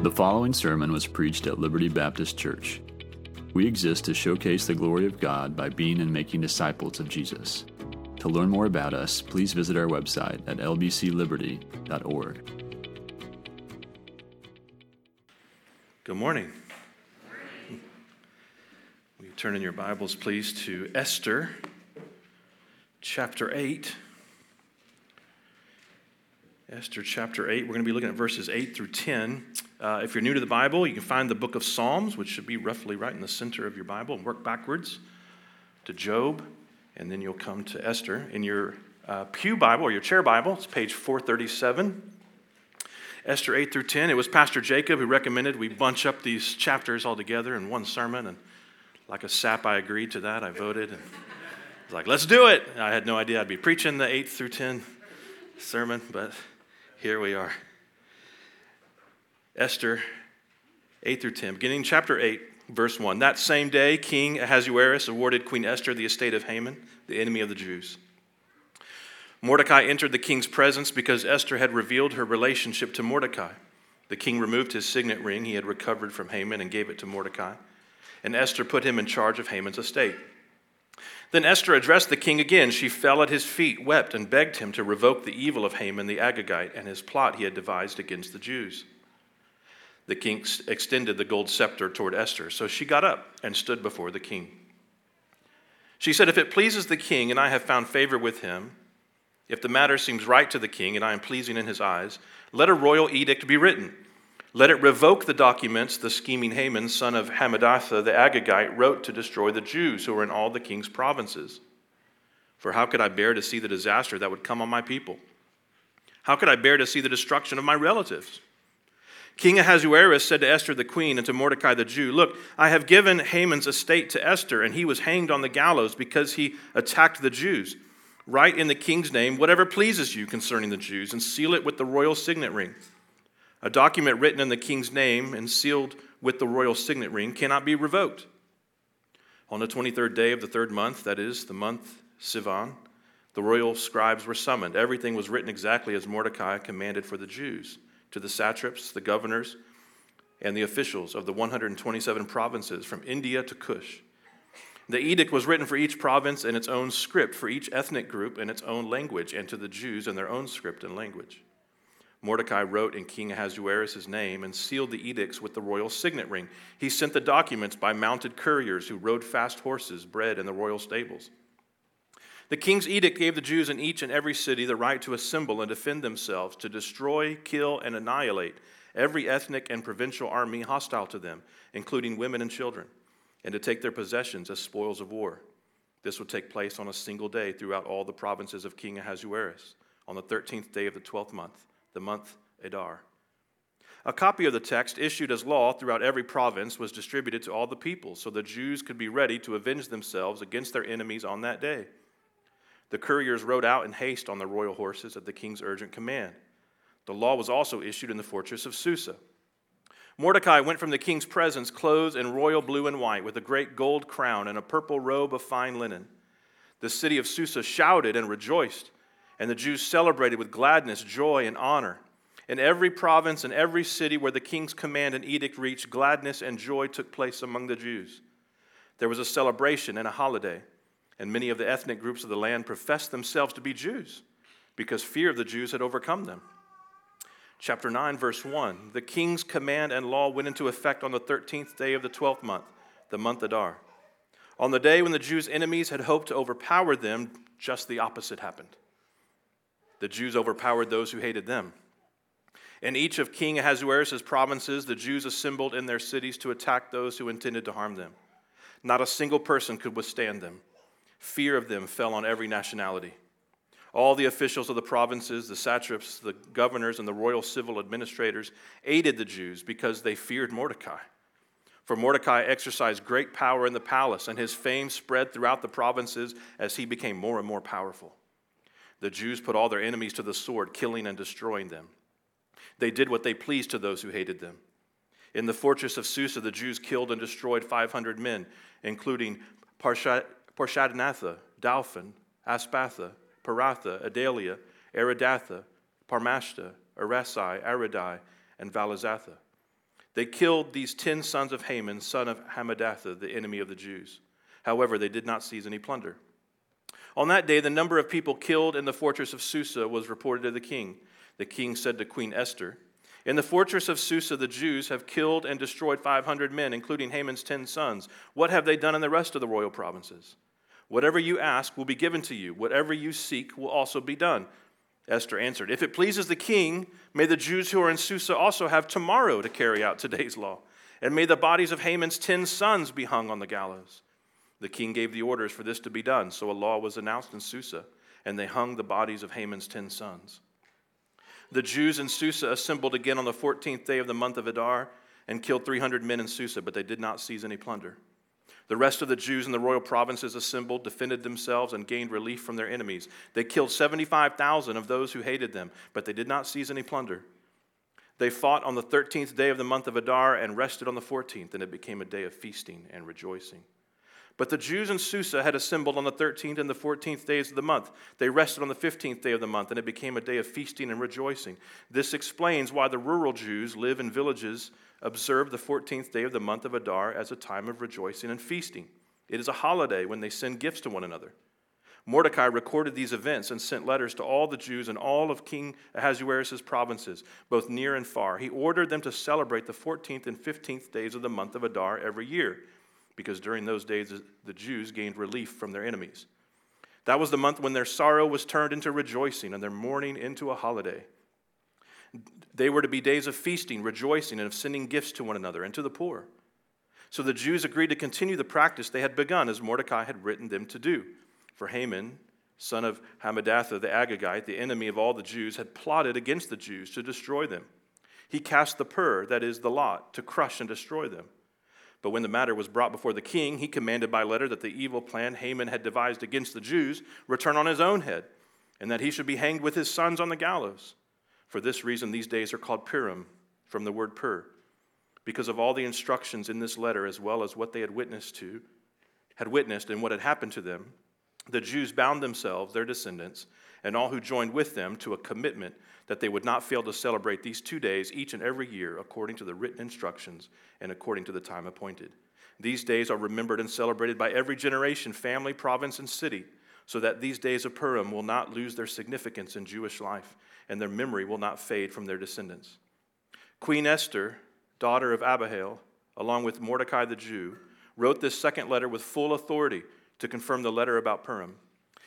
The following sermon was preached at Liberty Baptist Church. We exist to showcase the glory of God by being and making disciples of Jesus. To learn more about us, please visit our website at lbcliberty.org. Good morning. Will you turn in your Bibles, please, to Esther chapter 8. Esther chapter 8. We're going to be looking at verses 8 through 10. Uh, if you're new to the Bible, you can find the book of Psalms, which should be roughly right in the center of your Bible, and work backwards to Job, and then you'll come to Esther. In your uh, Pew Bible or your chair Bible, it's page 437. Esther 8 through 10. It was Pastor Jacob who recommended we bunch up these chapters all together in one sermon, and like a sap, I agreed to that. I voted. And I was like, let's do it. I had no idea I'd be preaching the 8 through 10 sermon, but here we are. Esther 8 through 10, beginning chapter 8, verse 1. That same day, King Ahasuerus awarded Queen Esther the estate of Haman, the enemy of the Jews. Mordecai entered the king's presence because Esther had revealed her relationship to Mordecai. The king removed his signet ring he had recovered from Haman and gave it to Mordecai, and Esther put him in charge of Haman's estate. Then Esther addressed the king again. She fell at his feet, wept, and begged him to revoke the evil of Haman the Agagite and his plot he had devised against the Jews the king extended the gold scepter toward Esther. So she got up and stood before the king. She said, If it pleases the king and I have found favor with him, if the matter seems right to the king and I am pleasing in his eyes, let a royal edict be written. Let it revoke the documents the scheming Haman, son of Hammedatha the Agagite, wrote to destroy the Jews who were in all the king's provinces. For how could I bear to see the disaster that would come on my people? How could I bear to see the destruction of my relatives? King Ahasuerus said to Esther the queen and to Mordecai the Jew, Look, I have given Haman's estate to Esther, and he was hanged on the gallows because he attacked the Jews. Write in the king's name whatever pleases you concerning the Jews, and seal it with the royal signet ring. A document written in the king's name and sealed with the royal signet ring cannot be revoked. On the 23rd day of the third month, that is, the month Sivan, the royal scribes were summoned. Everything was written exactly as Mordecai commanded for the Jews to the satraps, the governors, and the officials of the 127 provinces from India to Kush. The edict was written for each province in its own script, for each ethnic group in its own language, and to the Jews in their own script and language. Mordecai wrote in King Ahasuerus' name and sealed the edicts with the royal signet ring. He sent the documents by mounted couriers who rode fast horses bred in the royal stables. The king's edict gave the Jews in each and every city the right to assemble and defend themselves, to destroy, kill, and annihilate every ethnic and provincial army hostile to them, including women and children, and to take their possessions as spoils of war. This would take place on a single day throughout all the provinces of King Ahasuerus, on the 13th day of the 12th month, the month Adar. A copy of the text, issued as law throughout every province, was distributed to all the people, so the Jews could be ready to avenge themselves against their enemies on that day. The couriers rode out in haste on the royal horses at the king's urgent command. The law was also issued in the fortress of Susa. Mordecai went from the king's presence clothed in royal blue and white, with a great gold crown and a purple robe of fine linen. The city of Susa shouted and rejoiced, and the Jews celebrated with gladness, joy, and honor. In every province and every city where the king's command and edict reached, gladness and joy took place among the Jews. There was a celebration and a holiday and many of the ethnic groups of the land professed themselves to be Jews because fear of the Jews had overcome them. Chapter 9, verse 1 The king's command and law went into effect on the 13th day of the 12th month, the month Adar. On the day when the Jews' enemies had hoped to overpower them, just the opposite happened. The Jews overpowered those who hated them. In each of King Ahasuerus' provinces, the Jews assembled in their cities to attack those who intended to harm them. Not a single person could withstand them. Fear of them fell on every nationality. All the officials of the provinces, the satraps, the governors, and the royal civil administrators aided the Jews because they feared Mordecai. For Mordecai exercised great power in the palace, and his fame spread throughout the provinces as he became more and more powerful. The Jews put all their enemies to the sword, killing and destroying them. They did what they pleased to those who hated them. In the fortress of Susa, the Jews killed and destroyed 500 men, including Parshat. Parshadanatha, Dalphon, Aspatha, Paratha, Adalia, Aridatha, Parmashta, Arasai, Aradai, and Valazatha. They killed these ten sons of Haman, son of Hammedatha, the enemy of the Jews. However, they did not seize any plunder. On that day, the number of people killed in the fortress of Susa was reported to the king. The king said to Queen Esther, In the fortress of Susa, the Jews have killed and destroyed 500 men, including Haman's ten sons. What have they done in the rest of the royal provinces? Whatever you ask will be given to you, whatever you seek will also be done. Esther answered, If it pleases the king, may the Jews who are in Susa also have tomorrow to carry out today's law, and may the bodies of Haman's ten sons be hung on the gallows. The king gave the orders for this to be done, so a law was announced in Susa, and they hung the bodies of Haman's ten sons. The Jews in Susa assembled again on the 14th day of the month of Adar and killed 300 men in Susa, but they did not seize any plunder. The rest of the Jews in the royal provinces assembled, defended themselves, and gained relief from their enemies. They killed 75,000 of those who hated them, but they did not seize any plunder. They fought on the 13th day of the month of Adar and rested on the 14th, and it became a day of feasting and rejoicing. But the Jews in Susa had assembled on the 13th and the 14th days of the month. They rested on the 15th day of the month, and it became a day of feasting and rejoicing. This explains why the rural Jews live in villages observe the 14th day of the month of Adar as a time of rejoicing and feasting. It is a holiday when they send gifts to one another. Mordecai recorded these events and sent letters to all the Jews in all of King Ahasuerus' provinces, both near and far. He ordered them to celebrate the 14th and 15th days of the month of Adar every year, because during those days the Jews gained relief from their enemies. That was the month when their sorrow was turned into rejoicing and their mourning into a holiday. They were to be days of feasting, rejoicing, and of sending gifts to one another and to the poor. So the Jews agreed to continue the practice they had begun, as Mordecai had written them to do. For Haman, son of Hammedatha the Agagite, the enemy of all the Jews, had plotted against the Jews to destroy them. He cast the pur, that is, the lot, to crush and destroy them. But when the matter was brought before the king, he commanded by letter that the evil plan Haman had devised against the Jews return on his own head, and that he should be hanged with his sons on the gallows. For this reason, these days are called Purim, from the word pur, because of all the instructions in this letter, as well as what they had witnessed to, had witnessed and what had happened to them. The Jews bound themselves, their descendants, and all who joined with them to a commitment that they would not fail to celebrate these two days each and every year according to the written instructions and according to the time appointed. These days are remembered and celebrated by every generation, family, province, and city, so that these days of Purim will not lose their significance in Jewish life and their memory will not fade from their descendants. Queen Esther, daughter of Abihail, along with Mordecai the Jew, wrote this second letter with full authority to confirm the letter about Purim.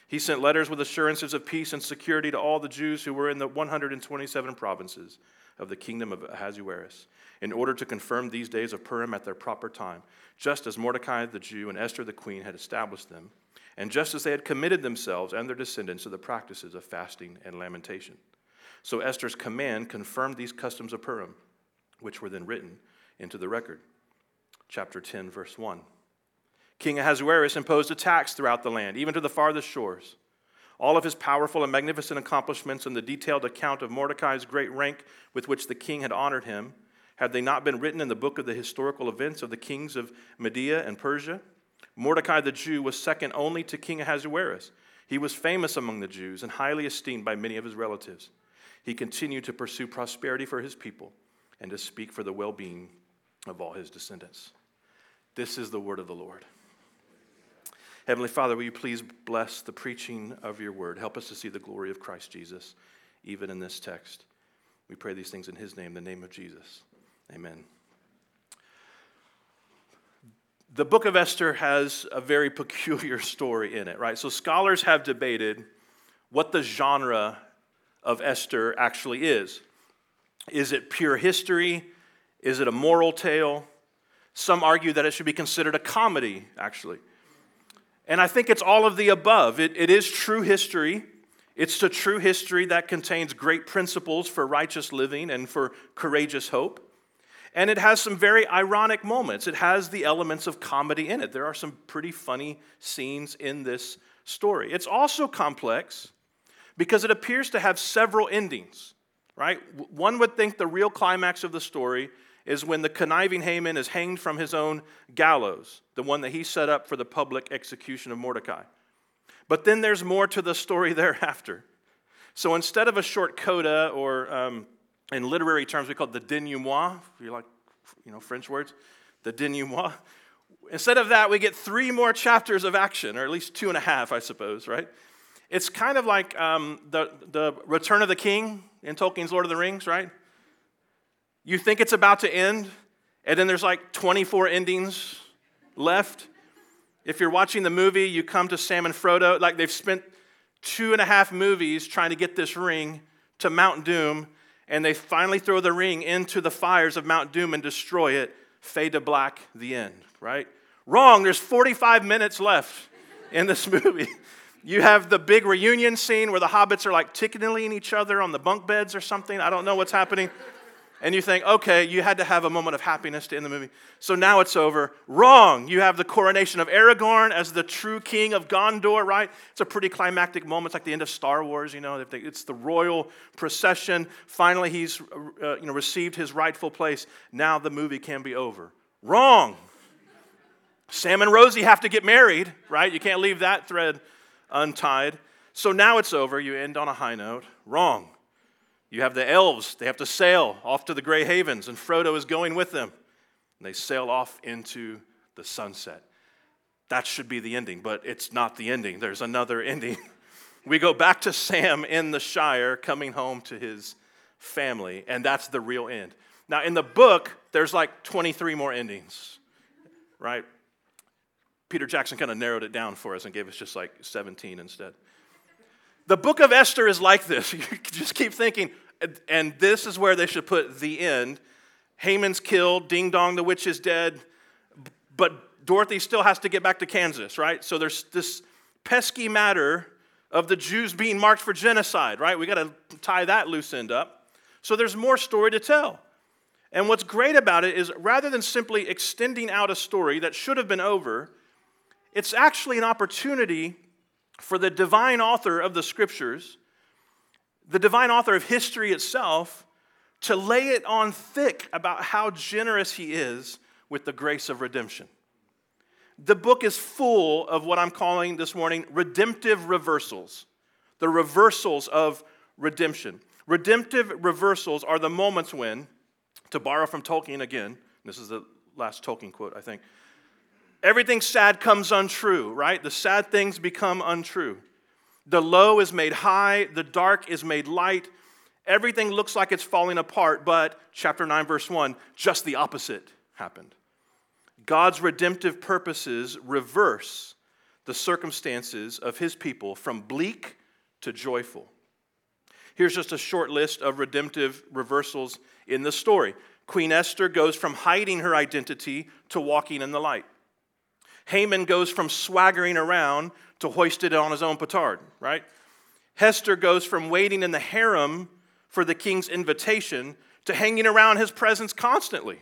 He sent letters with assurances of peace and security to all the Jews who were in the 127 provinces of the kingdom of Ahasuerus, in order to confirm these days of Purim at their proper time, just as Mordecai the Jew and Esther the queen had established them, and just as they had committed themselves and their descendants to the practices of fasting and lamentation. So Esther's command confirmed these customs of Purim, which were then written into the record. Chapter 10, verse 1. King Ahasuerus imposed a tax throughout the land, even to the farthest shores. All of his powerful and magnificent accomplishments and the detailed account of Mordecai's great rank with which the king had honored him, had they not been written in the book of the historical events of the kings of Media and Persia? Mordecai the Jew was second only to King Ahasuerus. He was famous among the Jews and highly esteemed by many of his relatives he continued to pursue prosperity for his people and to speak for the well being of all his descendants. This is the word of the Lord. Heavenly Father, will you please bless the preaching of your word? Help us to see the glory of Christ Jesus, even in this text. We pray these things in his name, the name of Jesus. Amen. The book of Esther has a very peculiar story in it, right? So scholars have debated what the genre of Esther actually is. Is it pure history? Is it a moral tale? Some argue that it should be considered a comedy, actually. And I think it's all of the above. It, it is true history. It's a true history that contains great principles for righteous living and for courageous hope. And it has some very ironic moments. It has the elements of comedy in it. There are some pretty funny scenes in this story. It's also complex because it appears to have several endings, right? One would think the real climax of the story is when the conniving Haman is hanged from his own gallows, the one that he set up for the public execution of Mordecai. But then there's more to the story thereafter. So instead of a short coda, or um, in literary terms, we call it the denouement, if you like you know, French words, the denouement. Instead of that, we get three more chapters of action, or at least two and a half, I suppose, right? It's kind of like um, the, the Return of the King in Tolkien's Lord of the Rings, right? You think it's about to end, and then there's like 24 endings left. If you're watching the movie, you come to Sam and Frodo, like they've spent two and a half movies trying to get this ring to Mount Doom, and they finally throw the ring into the fires of Mount Doom and destroy it. Fade to black, the end, right? Wrong, there's 45 minutes left in this movie. You have the big reunion scene where the hobbits are like tickling each other on the bunk beds or something. I don't know what's happening. And you think, okay, you had to have a moment of happiness to end the movie. So now it's over. Wrong. You have the coronation of Aragorn as the true king of Gondor, right? It's a pretty climactic moment. It's like the end of Star Wars, you know. It's the royal procession. Finally, he's uh, you know, received his rightful place. Now the movie can be over. Wrong. Sam and Rosie have to get married, right? You can't leave that thread untied. So now it's over. You end on a high note. Wrong. You have the elves. They have to sail off to the Grey Havens, and Frodo is going with them. And they sail off into the sunset. That should be the ending, but it's not the ending. There's another ending. We go back to Sam in the Shire coming home to his family, and that's the real end. Now, in the book, there's like 23 more endings, right? Peter Jackson kind of narrowed it down for us and gave us just like 17 instead. The book of Esther is like this. You just keep thinking, and this is where they should put the end. Haman's killed, ding dong, the witch is dead, but Dorothy still has to get back to Kansas, right? So there's this pesky matter of the Jews being marked for genocide, right? We got to tie that loose end up. So there's more story to tell. And what's great about it is rather than simply extending out a story that should have been over, it's actually an opportunity for the divine author of the scriptures, the divine author of history itself, to lay it on thick about how generous he is with the grace of redemption. The book is full of what I'm calling this morning redemptive reversals, the reversals of redemption. Redemptive reversals are the moments when, to borrow from Tolkien again, this is the last Tolkien quote, I think. Everything sad comes untrue, right? The sad things become untrue. The low is made high, the dark is made light. Everything looks like it's falling apart, but chapter 9, verse 1, just the opposite happened. God's redemptive purposes reverse the circumstances of his people from bleak to joyful. Here's just a short list of redemptive reversals in the story. Queen Esther goes from hiding her identity to walking in the light. Haman goes from swaggering around to hoisted on his own petard, right? Esther goes from waiting in the harem for the king's invitation to hanging around his presence constantly,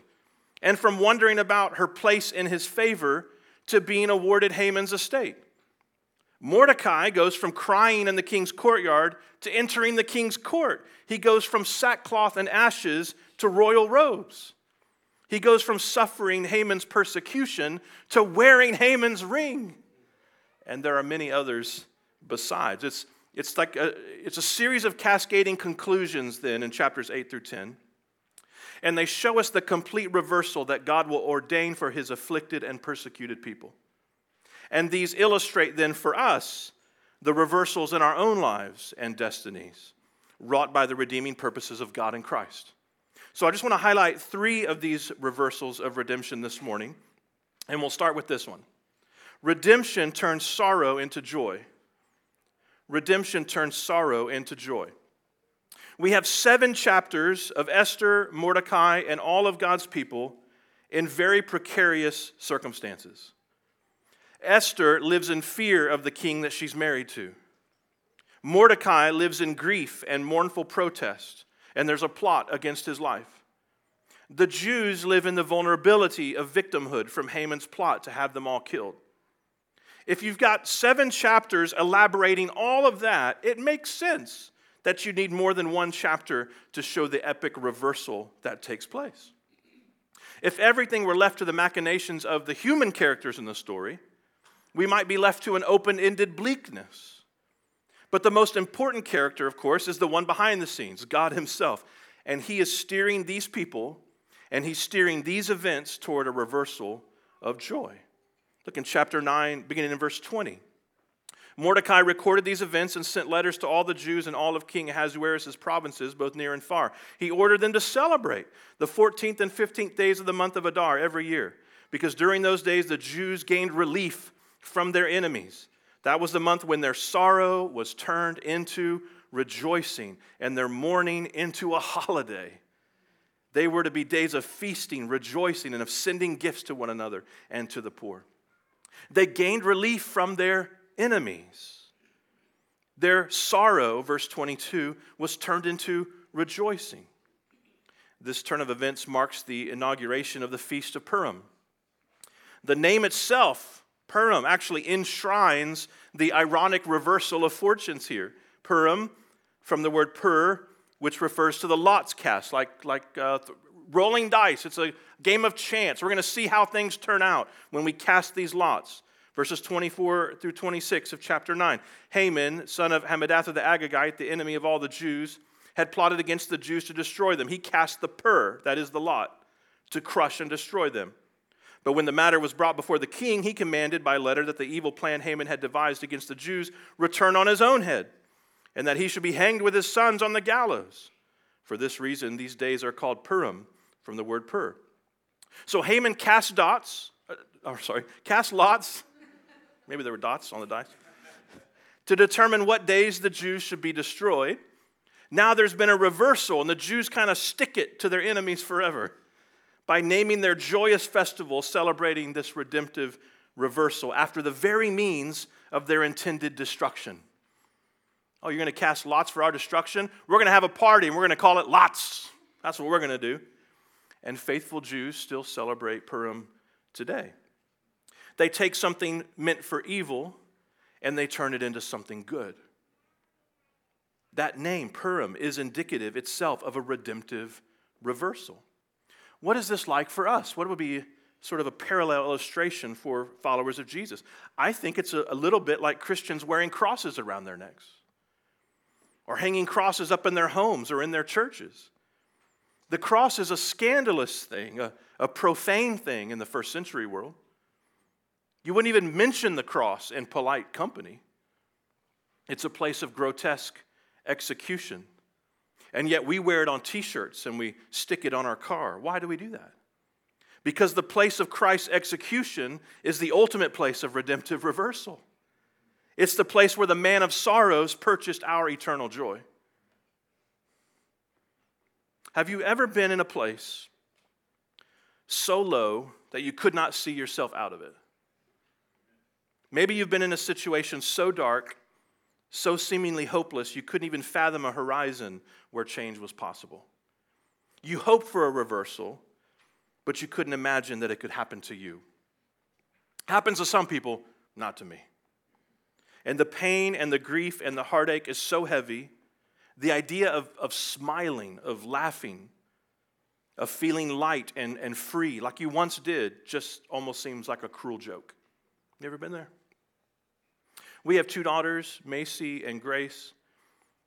and from wondering about her place in his favor to being awarded Haman's estate. Mordecai goes from crying in the king's courtyard to entering the king's court. He goes from sackcloth and ashes to royal robes. He goes from suffering Haman's persecution to wearing Haman's ring. And there are many others besides. It's, it's like a, it's a series of cascading conclusions then in chapters 8 through 10. And they show us the complete reversal that God will ordain for his afflicted and persecuted people. And these illustrate then for us the reversals in our own lives and destinies wrought by the redeeming purposes of God in Christ. So I just want to highlight three of these reversals of redemption this morning, and we'll start with this one. Redemption turns sorrow into joy. Redemption turns sorrow into joy. We have seven chapters of Esther, Mordecai, and all of God's people in very precarious circumstances. Esther lives in fear of the king that she's married to. Mordecai lives in grief and mournful protest and there's a plot against his life. The Jews live in the vulnerability of victimhood from Haman's plot to have them all killed. If you've got seven chapters elaborating all of that, it makes sense that you need more than one chapter to show the epic reversal that takes place. If everything were left to the machinations of the human characters in the story, we might be left to an open ended bleakness. But the most important character, of course, is the one behind the scenes, God Himself. And He is steering these people And he's steering these events toward a reversal of joy. Look in chapter 9, beginning in verse 20. Mordecai recorded these events and sent letters to all the Jews in all of King Ahasuerus' provinces, both near and far. He ordered them to celebrate the 14th and 15th days of the month of Adar every year, because during those days the Jews gained relief from their enemies. That was the month when their sorrow was turned into rejoicing and their mourning into a holiday. They were to be days of feasting, rejoicing, and of sending gifts to one another and to the poor. They gained relief from their enemies. Their sorrow, verse 22, was turned into rejoicing. This turn of events marks the inauguration of the Feast of Purim. The name itself, Purim, actually enshrines the ironic reversal of fortunes here. Purim, from the word pur, which refers to the lots cast, like, like uh, rolling dice. It's a game of chance. We're going to see how things turn out when we cast these lots verses 24 through 26 of chapter 9. Haman, son of Hammedatha the Agagite, the enemy of all the Jews, had plotted against the Jews to destroy them. He cast the pur, that is the lot, to crush and destroy them. But when the matter was brought before the king, he commanded by letter that the evil plan Haman had devised against the Jews return on his own head, and that he should be hanged with his sons on the gallows. For this reason, these days are called Purim, from the word pur. So Haman cast dots, uh, or sorry, cast lots Maybe there were dots on the dice. to determine what days the Jews should be destroyed. Now there's been a reversal, and the Jews kind of stick it to their enemies forever by naming their joyous festival celebrating this redemptive reversal after the very means of their intended destruction. Oh, you're going to cast lots for our destruction? We're going to have a party and we're going to call it Lots. That's what we're going to do. And faithful Jews still celebrate Purim today. They take something meant for evil and they turn it into something good. That name, Purim, is indicative itself of a redemptive reversal. What is this like for us? What would be sort of a parallel illustration for followers of Jesus? I think it's a, little bit like Christians wearing crosses around their necks or hanging crosses up in their homes or in their churches. The cross is a scandalous thing, a, a profane thing in the first century world. You wouldn't even mention the cross in polite company. It's a place of grotesque execution. And yet we wear it on t shirts and we stick it on our car. Why do we do that? Because the place of Christ's execution is the ultimate place of redemptive reversal. It's the place where the man of sorrows purchased our eternal joy. Have you ever been in a place so low that you could not see yourself out of it? Maybe you've been in a situation so dark, so seemingly hopeless, you couldn't even fathom a horizon where change was possible. You hoped for a reversal, but you couldn't imagine that it could happen to you. Happens to some people, not to me. And the pain and the grief and the heartache is so heavy. The idea of, of smiling, of laughing, of feeling light and, and free like you once did just almost seems like a cruel joke. Never been there? We have two daughters, Macy and Grace,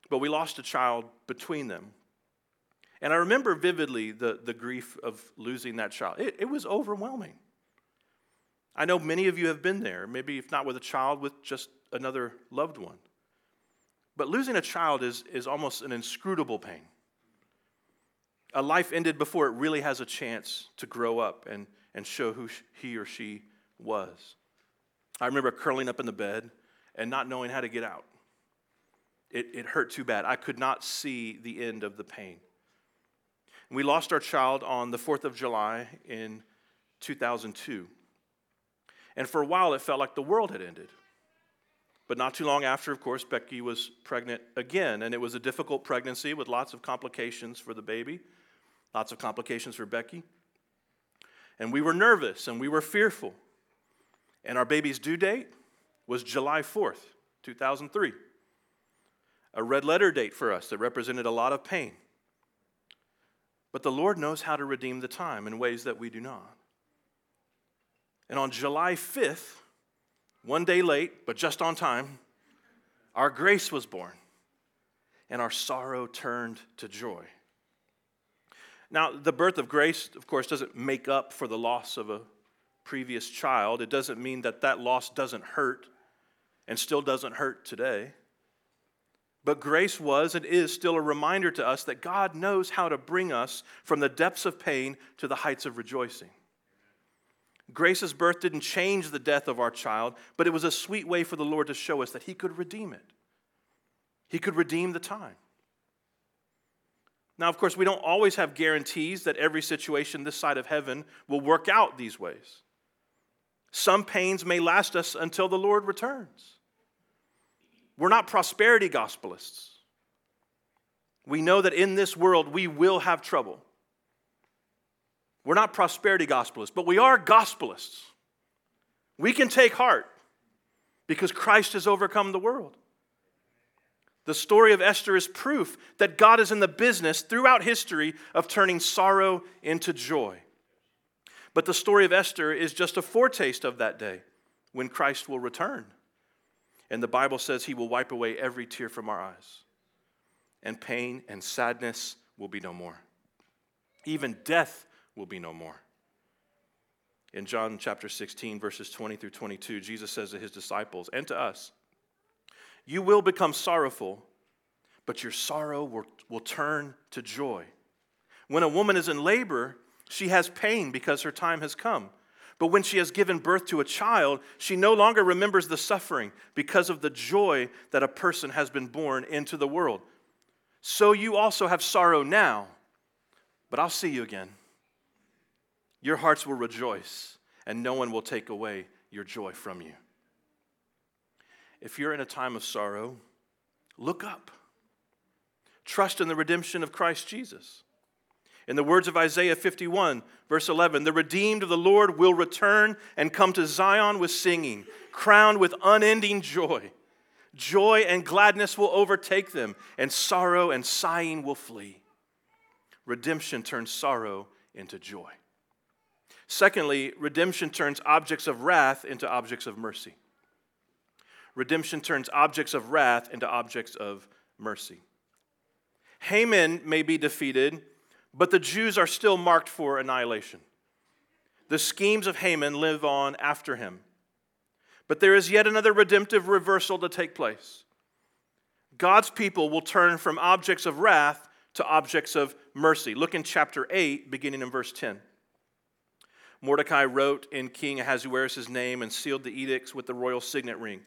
but we lost a child between them. And I remember vividly the, the grief of losing that child. It, it was overwhelming. I know many of you have been there, maybe if not with a child, with just another loved one. But losing a child is, is almost an inscrutable pain. A life ended before it really has a chance to grow up and, and show who he or she was. I remember curling up in the bed and not knowing how to get out. It, it hurt too bad. I could not see the end of the pain. We lost our child on the 4th of July in 2002. And for a while, it felt like the world had ended. But not too long after, of course, Becky was pregnant again. And it was a difficult pregnancy with lots of complications for the baby, lots of complications for Becky. And we were nervous and we were fearful. And our baby's due date was July 4th, 2003. A red letter date for us that represented a lot of pain. But the Lord knows how to redeem the time in ways that we do not. And on July 5th, one day late, but just on time, our grace was born and our sorrow turned to joy. Now, the birth of grace, of course, doesn't make up for the loss of a previous child. It doesn't mean that that loss doesn't hurt and still doesn't hurt today. But grace was and is still a reminder to us that God knows how to bring us from the depths of pain to the heights of rejoicing. Grace's birth didn't change the death of our child, but it was a sweet way for the Lord to show us that He could redeem it. He could redeem the time. Now, of course, we don't always have guarantees that every situation this side of heaven will work out these ways. Some pains may last us until the Lord returns. We're not prosperity gospelists. We know that in this world we will have trouble. We're not prosperity gospelists, but we are gospelists. We can take heart because Christ has overcome the world. The story of Esther is proof that God is in the business throughout history of turning sorrow into joy. But the story of Esther is just a foretaste of that day when Christ will return. And the Bible says he will wipe away every tear from our eyes, and pain and sadness will be no more. Even death will be no more. In John chapter 16, verses 20 through 22, Jesus says to his disciples and to us, You will become sorrowful, but your sorrow will, will turn to joy. When a woman is in labor, she has pain because her time has come. But when she has given birth to a child, she no longer remembers the suffering because of the joy that a person has been born into the world. So you also have sorrow now, but I'll see you again. Your hearts will rejoice, and no one will take away your joy from you. If you're in a time of sorrow, look up. Trust in the redemption of Christ Jesus. In the words of Isaiah 51, verse 11, the redeemed of the Lord will return and come to Zion with singing, crowned with unending joy. Joy and gladness will overtake them, and sorrow and sighing will flee. Redemption turns sorrow into joy. Secondly, redemption turns objects of wrath into objects of mercy. Redemption turns objects of wrath into objects of mercy. Haman may be defeated but the Jews are still marked for annihilation. The schemes of Haman live on after him. But there is yet another redemptive reversal to take place. God's people will turn from objects of wrath to objects of mercy. Look in chapter 8, beginning in verse 10. Mordecai wrote in King Ahasuerus' name and sealed the edicts with the royal signet ring.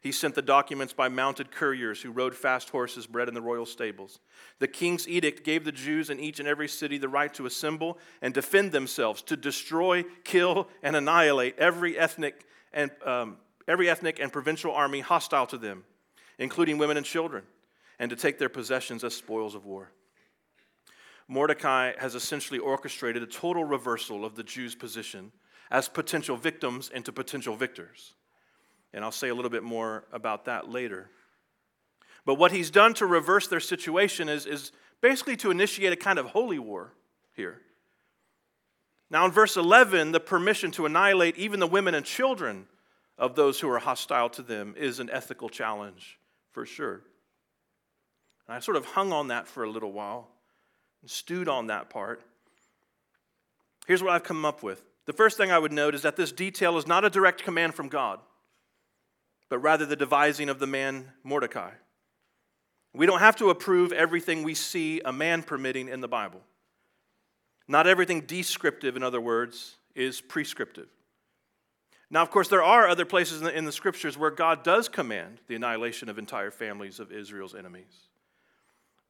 He sent the documents by mounted couriers who rode fast horses bred in the royal stables. The king's edict gave the Jews in each and every city the right to assemble and defend themselves, to destroy, kill, and annihilate every ethnic and, um, every ethnic and provincial army hostile to them, including women and children, and to take their possessions as spoils of war. Mordecai has essentially orchestrated a total reversal of the Jews' position as potential victims into potential victors. And I'll say a little bit more about that later. But what he's done to reverse their situation is, is basically to initiate a kind of holy war here. Now, in verse 11, the permission to annihilate even the women and children of those who are hostile to them is an ethical challenge, for sure. And I sort of hung on that for a little while and stewed on that part. Here's what I've come up with. The first thing I would note is that this detail is not a direct command from God but rather the devising of the man Mordecai. We don't have to approve everything we see a man permitting in the Bible. Not everything descriptive, in other words, is prescriptive. Now, of course, there are other places in the, in the, scriptures where God does command the annihilation of entire families of Israel's enemies.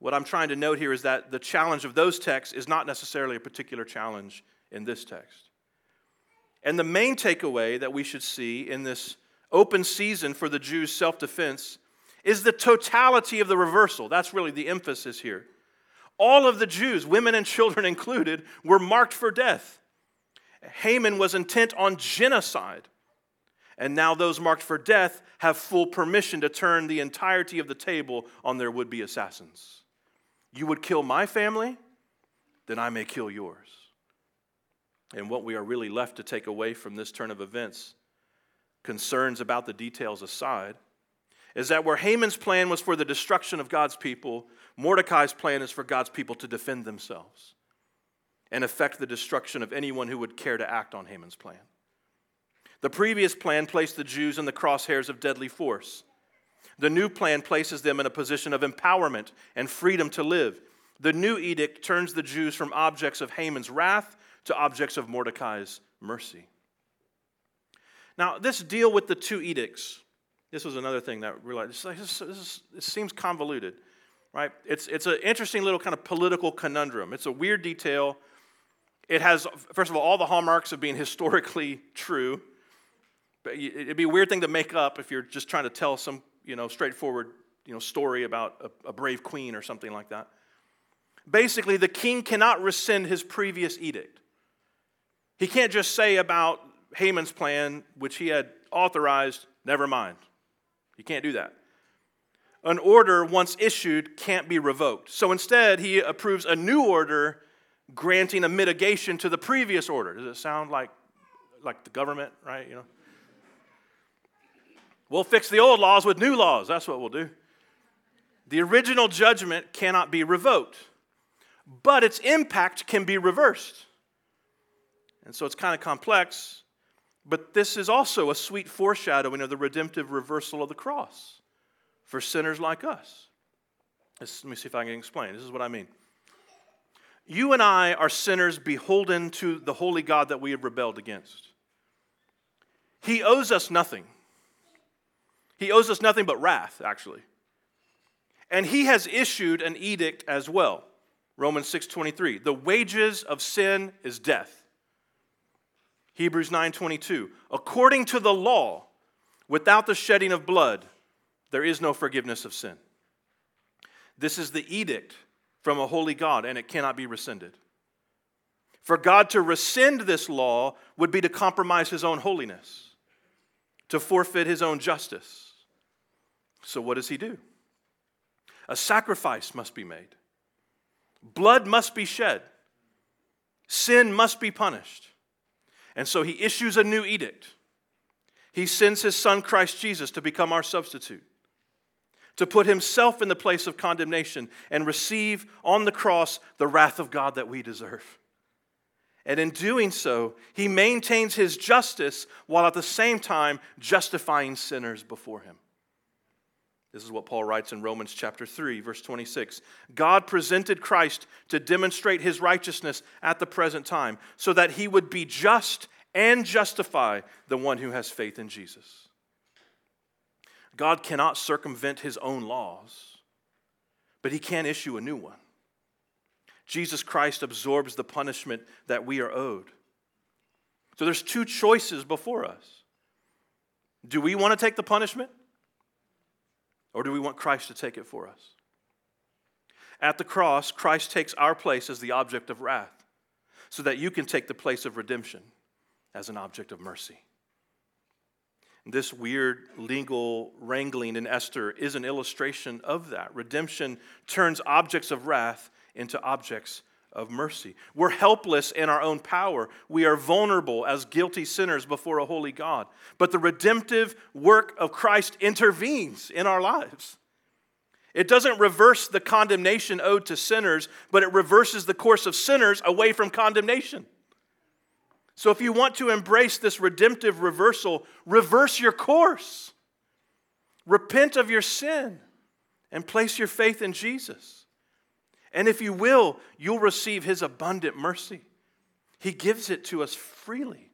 What I'm trying to note here is that the challenge of those texts is not necessarily a particular challenge in this text. And the main takeaway that we should see in this open season for the Jews' self defense is the totality of the reversal. That's really the emphasis here. All of the Jews, women and children included, were marked for death. Haman was intent on genocide. And now those marked for death have full permission to turn the entirety of the table on their would be assassins. You would kill my family, then I may kill yours. And what we are really left to take away from this turn of events concerns about the details aside, is that where Haman's plan was for the destruction of God's people, Mordecai's plan is for God's people to defend themselves. and effect the destruction of anyone who would care to act on Haman's plan. The previous plan placed the Jews in the crosshairs of deadly force. The new plan places them in a position of empowerment and freedom to live. The new edict turns the Jews from objects of Haman's wrath to objects of Mordecai's mercy. Now, this deal with the two edicts, this was another thing that realized this, this, this seems convoluted, right? It's, it's an interesting little kind of political conundrum. It's a weird detail. It has, first of all, all the hallmarks of being historically true. but It'd be a weird thing to make up if you're just trying to tell some you know, straightforward you know, story about a, a brave queen or something like that. Basically, the king cannot rescind his previous edict. He can't just say about Haman's plan, which he had authorized, never mind. He can't do that. An order once issued can't be revoked. So instead, he approves a new order granting a mitigation to the previous order. Does it sound like, like the government, right? You know? We'll fix the old laws with new laws. That's what we'll do. The original judgment cannot be revoked, but its impact can be reversed. And so it's kind of complex, but this is also a sweet foreshadowing of the redemptive reversal of the cross for sinners like us. Let me see if I can explain. This is what I mean. You and I are sinners beholden to the holy God that we have rebelled against. He owes us nothing. He owes us nothing but wrath, actually. And he has issued an edict as well. Romans 6:23. The wages of sin is death. Hebrews 9:22. According to the law, without the shedding of blood, there is no forgiveness of sin. This is the edict from a holy God, and it cannot be rescinded. For God to rescind this law would be to compromise his own holiness, to forfeit his own justice. So, what does he do? A sacrifice must be made, blood must be shed, sin must be punished. And so, he issues a new edict. He sends his son, Christ Jesus, to become our substitute, to put himself in the place of condemnation and receive on the cross the wrath of God that we deserve. And in doing so, he maintains his justice while at the same time justifying sinners before him. This is what Paul writes in Romans chapter 3, verse 26. God presented Christ to demonstrate his righteousness at the present time, so that he would be just and justify the one who has faith in Jesus. God cannot circumvent his own laws, but he can issue a new one. Jesus Christ absorbs the punishment that we are owed. So there's two choices before us. Do we want to take the punishment? Or do we want Christ to take it for us? At the cross, Christ takes our place as the object of wrath so that you can take the place of redemption as an object of mercy. This weird legal wrangling in Esther is an illustration of that. Redemption turns objects of wrath into objects of mercy. We're helpless in our own power. We are vulnerable as guilty sinners before a holy God. But the redemptive work of Christ intervenes in our lives. It doesn't reverse the condemnation owed to sinners, but it reverses the course of sinners away from condemnation. So if you want to embrace this redemptive reversal, reverse your course. Repent of your sin and place your faith in Jesus. And if you will, you'll receive his abundant mercy. He gives it to us freely.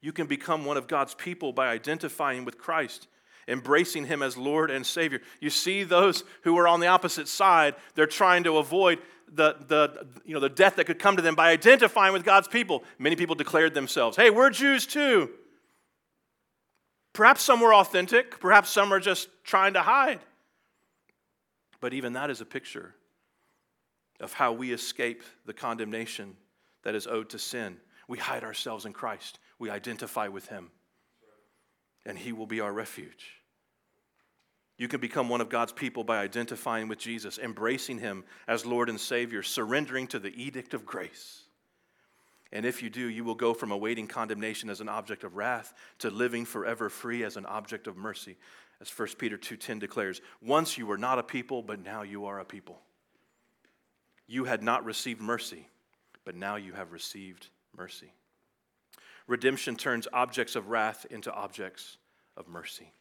You can become one of God's people by identifying with Christ, embracing him as Lord and Savior. You see those who are on the opposite side, they're trying to avoid the, the, you know, the death that could come to them by identifying with God's people. Many people declared themselves, hey, we're Jews too. Perhaps some were authentic, perhaps some are just trying to hide. But even that is a picture of how we escape the condemnation that is owed to sin. We hide ourselves in Christ, we identify with Him, and He will be our refuge. You can become one of God's people by identifying with Jesus, embracing Him as Lord and Savior, surrendering to the edict of grace. And if you do, you will go from awaiting condemnation as an object of wrath to living forever free as an object of mercy. As 1 Peter 2:10 declares, once you were not a people, but now you are a people you had not received mercy, but now you have received mercy. Redemption turns objects of wrath into objects of mercy.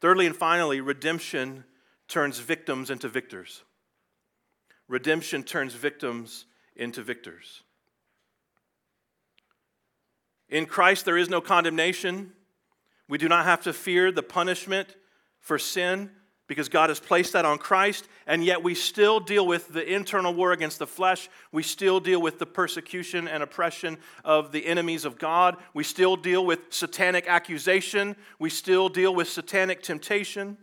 Thirdly and finally, redemption turns victims into victors. Redemption turns victims into victors. In Christ, there is no condemnation. We do not have to fear the punishment for sin because God has placed that on Christ, and yet we still deal with the internal war against the flesh. We still deal with the persecution and oppression of the enemies of God. We still deal with satanic accusation. We still deal with satanic temptation.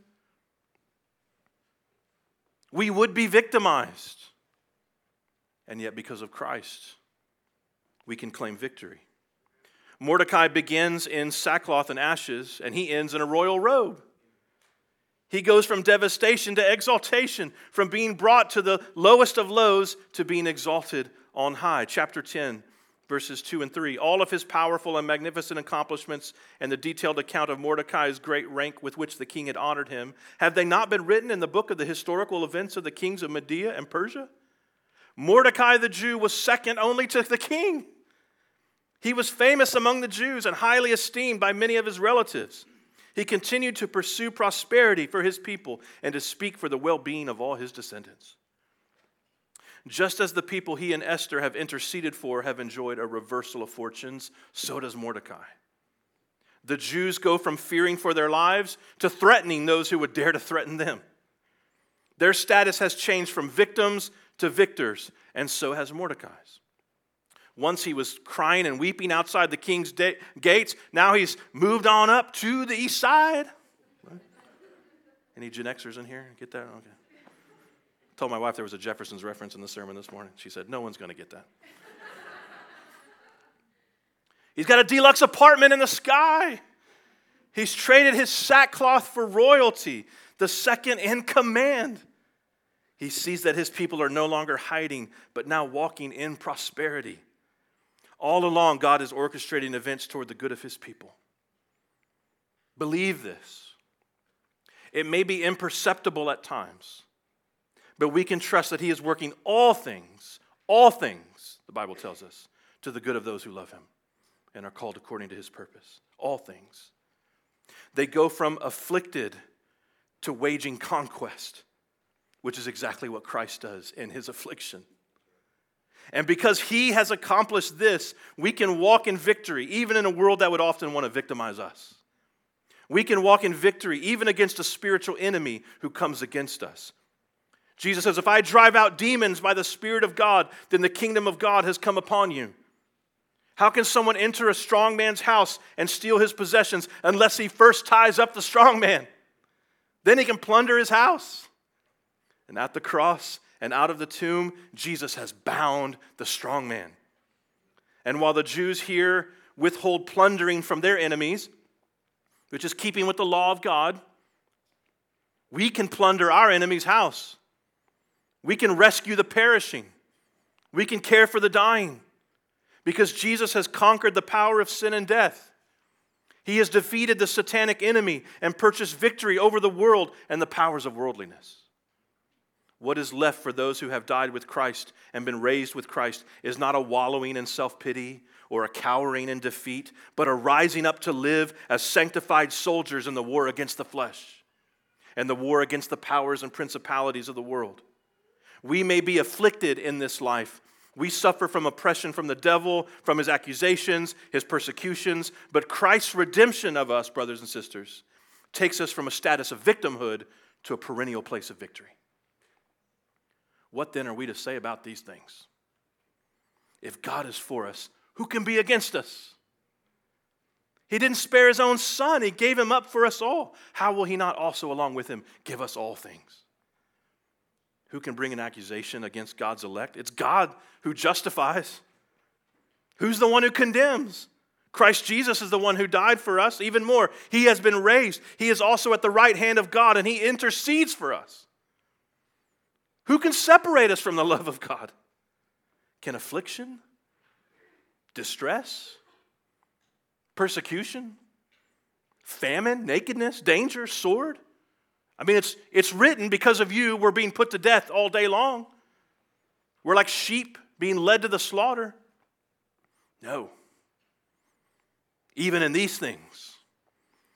We would be victimized, and yet because of Christ, we can claim victory. Mordecai begins in sackcloth and ashes, and he ends in a royal robe. He goes from devastation to exaltation, from being brought to the lowest of lows to being exalted on high. Chapter 10, verses 2 and 3. All of his powerful and magnificent accomplishments and the detailed account of Mordecai's great rank with which the king had honored him, have they not been written in the book of the historical events of the kings of Media and Persia? Mordecai the Jew was second only to the king. He was famous among the Jews and highly esteemed by many of his relatives. He continued to pursue prosperity for his people and to speak for the well being of all his descendants. Just as the people he and Esther have interceded for have enjoyed a reversal of fortunes, so does Mordecai. The Jews go from fearing for their lives to threatening those who would dare to threaten them. Their status has changed from victims to victors, and so has Mordecai's. Once he was crying and weeping outside the king's de- gates. Now he's moved on up to the east side. Any Gen Xers in here? Get that? Okay. I told my wife there was a Jefferson's reference in the sermon this morning. She said, No one's going to get that. he's got a deluxe apartment in the sky. He's traded his sackcloth for royalty, the second in command. He sees that his people are no longer hiding, but now walking in prosperity. All along, God is orchestrating events toward the good of his people. Believe this. It may be imperceptible at times, but we can trust that he is working all things, all things, the Bible tells us, to the good of those who love him and are called according to his purpose. All things. They go from afflicted to waging conquest, which is exactly what Christ does in his affliction. And because he has accomplished this, we can walk in victory, even in a world that would often want to victimize us. We can walk in victory, even against a spiritual enemy who comes against us. Jesus says, If I drive out demons by the Spirit of God, then the kingdom of God has come upon you. How can someone enter a strong man's house and steal his possessions unless he first ties up the strong man? Then he can plunder his house. And at the cross, and out of the tomb, Jesus has bound the strong man. And while the Jews here withhold plundering from their enemies, which is keeping with the law of God, we can plunder our enemy's house. We can rescue the perishing. We can care for the dying because Jesus has conquered the power of sin and death. He has defeated the satanic enemy and purchased victory over the world and the powers of worldliness. What is left for those who have died with Christ and been raised with Christ is not a wallowing in self pity or a cowering in defeat, but a rising up to live as sanctified soldiers in the war against the flesh and the war against the powers and principalities of the world. We may be afflicted in this life. We suffer from oppression from the devil, from his accusations, his persecutions, but Christ's redemption of us, brothers and sisters, takes us from a status of victimhood to a perennial place of victory. What then are we to say about these things? If God is for us, who can be against us? He didn't spare his own son, he gave him up for us all. How will he not also, along with him, give us all things? Who can bring an accusation against God's elect? It's God who justifies. Who's the one who condemns? Christ Jesus is the one who died for us. Even more, he has been raised. He is also at the right hand of God and he intercedes for us. Who can separate us from the love of God? Can affliction, distress, persecution, famine, nakedness, danger, sword? I mean, it's, it's written because of you, we're being put to death all day long. We're like sheep being led to the slaughter. No. Even in these things,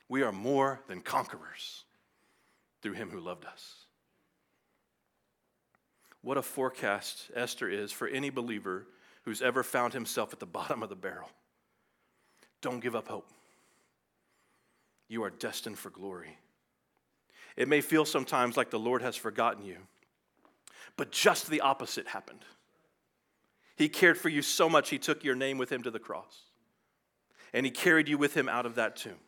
we are more than conquerors through him who loved us. What a forecast Esther is for any believer who's ever found himself at the bottom of the barrel. Don't give up hope. You are destined for glory. It may feel sometimes like the Lord has forgotten you, but just the opposite happened. He cared for you so much, He took your name with Him to the cross, and He carried you with Him out of that tomb.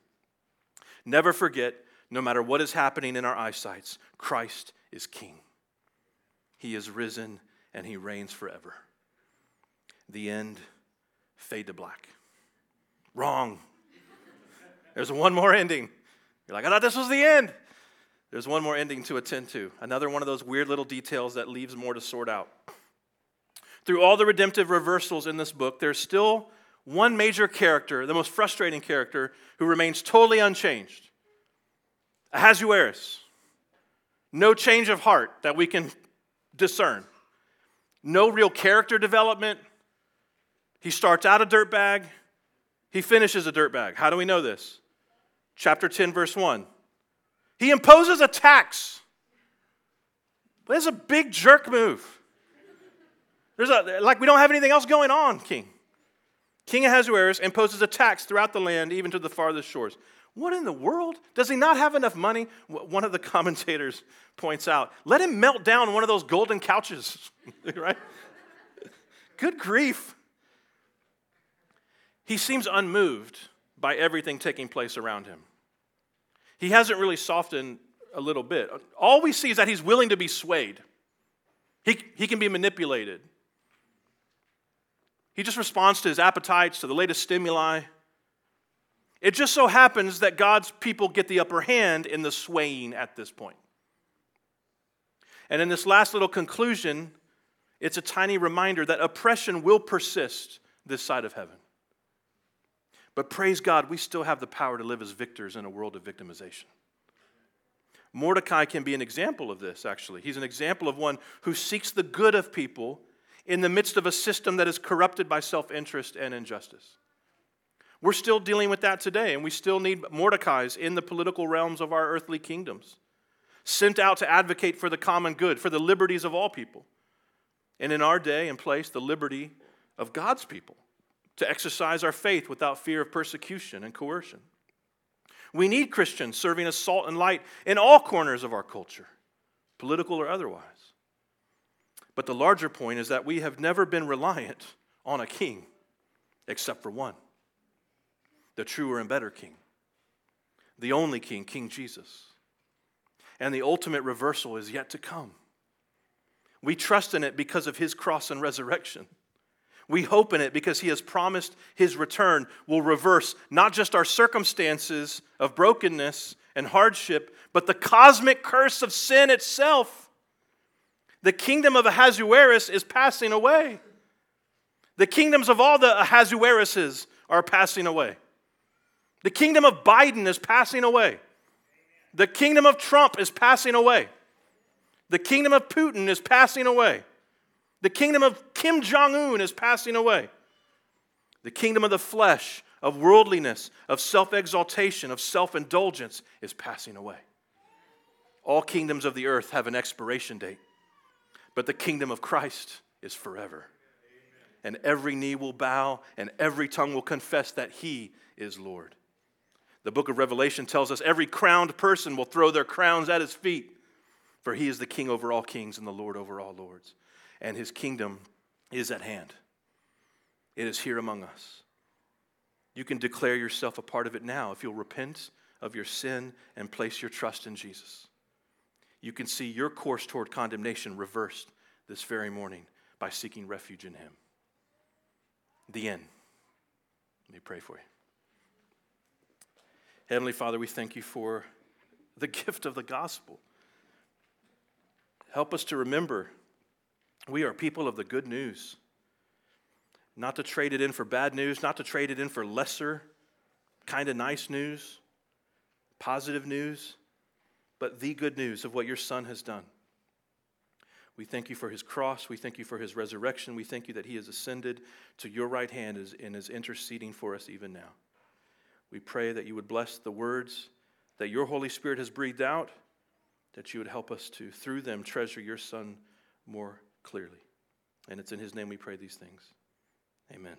Never forget, no matter what is happening in our eyesights, Christ is King. He is risen and He reigns forever. The end, fade to black. Wrong. There's one more ending. You're like, I thought this was the end. There's one more ending to attend to. Another one of those weird little details that leaves more to sort out. Through all the redemptive reversals in this book, there's still one major character, the most frustrating character, who remains totally unchanged Ahasuerus. No change of heart that we can discern. No real character development. He starts out a dirtbag, he finishes a dirtbag. How do we know this? Chapter 10, verse 1. He imposes a tax. But a big jerk move. There's a, like we don't have anything else going on, King. King Ahasuerus imposes a tax throughout the land, even to the farthest shores. What in the world? Does he not have enough money? One of the commentators points out, let him melt down one of those golden couches, right? Good grief. He seems unmoved by everything taking place around him. He hasn't really softened a little bit. All we see is that he's willing to be swayed, he, he can be manipulated. He just responds to his appetites, to the latest stimuli. It just so happens that God's people get the upper hand in the swaying at this point. And in this last little conclusion, it's a tiny reminder that oppression will persist this side of heaven. But praise God, we still have the power to live as victors in a world of victimization. Mordecai can be an example of this, actually. He's an example of one who seeks the good of people in the midst of a system that is corrupted by self interest and injustice. We're still dealing with that today, and we still need Mordecai's in the political realms of our earthly kingdoms, sent out to advocate for the common good, for the liberties of all people. And in our day and place, the liberty of God's people to exercise our faith without fear of persecution and coercion. We need Christians serving as salt and light in all corners of our culture, political or otherwise. But the larger point is that we have never been reliant on a king except for one the truer and better king, the only king, King Jesus. And the ultimate reversal is yet to come. We trust in it because of his cross and resurrection. We hope in it because He has promised His return will reverse not just our circumstances of brokenness and hardship, but the cosmic curse of sin itself. The kingdom of Ahasuerus is passing away. The kingdoms of all the Ahasueruses are passing away. The kingdom of Biden is passing away. The kingdom of Trump is passing away. The kingdom of Putin is passing away. The kingdom of Kim Jong un is passing away. The kingdom of the flesh, of worldliness, of self exaltation, of self indulgence is passing away. All kingdoms of the earth have an expiration date, but the kingdom of Christ is forever. And every knee will bow and every tongue will confess that He is Lord. The book of Revelation tells us every crowned person will throw their crowns at His feet, for He is the King over all kings and the Lord over all lords and his kingdom is at hand. It is here among us. You can declare yourself a part of it now if you'll repent of your sin and place your trust in Jesus. You can see your course toward condemnation reversed this very morning by seeking refuge in him. The end. Let me pray for you. Heavenly Father, we thank you for the gift of the gospel. Help us to remember we are people of the good news. Not to trade it in for bad news, not to trade it in for lesser, kind of nice news, positive news, but the good news of what your Son has done. We thank you for his cross. We thank you for his resurrection. We thank you that he has ascended to your right hand and is interceding for us even now. We pray that you would bless the words that your Holy Spirit has breathed out, that you would help us to, through them, treasure your Son more clearly. And it's in his name we pray these things. Amen.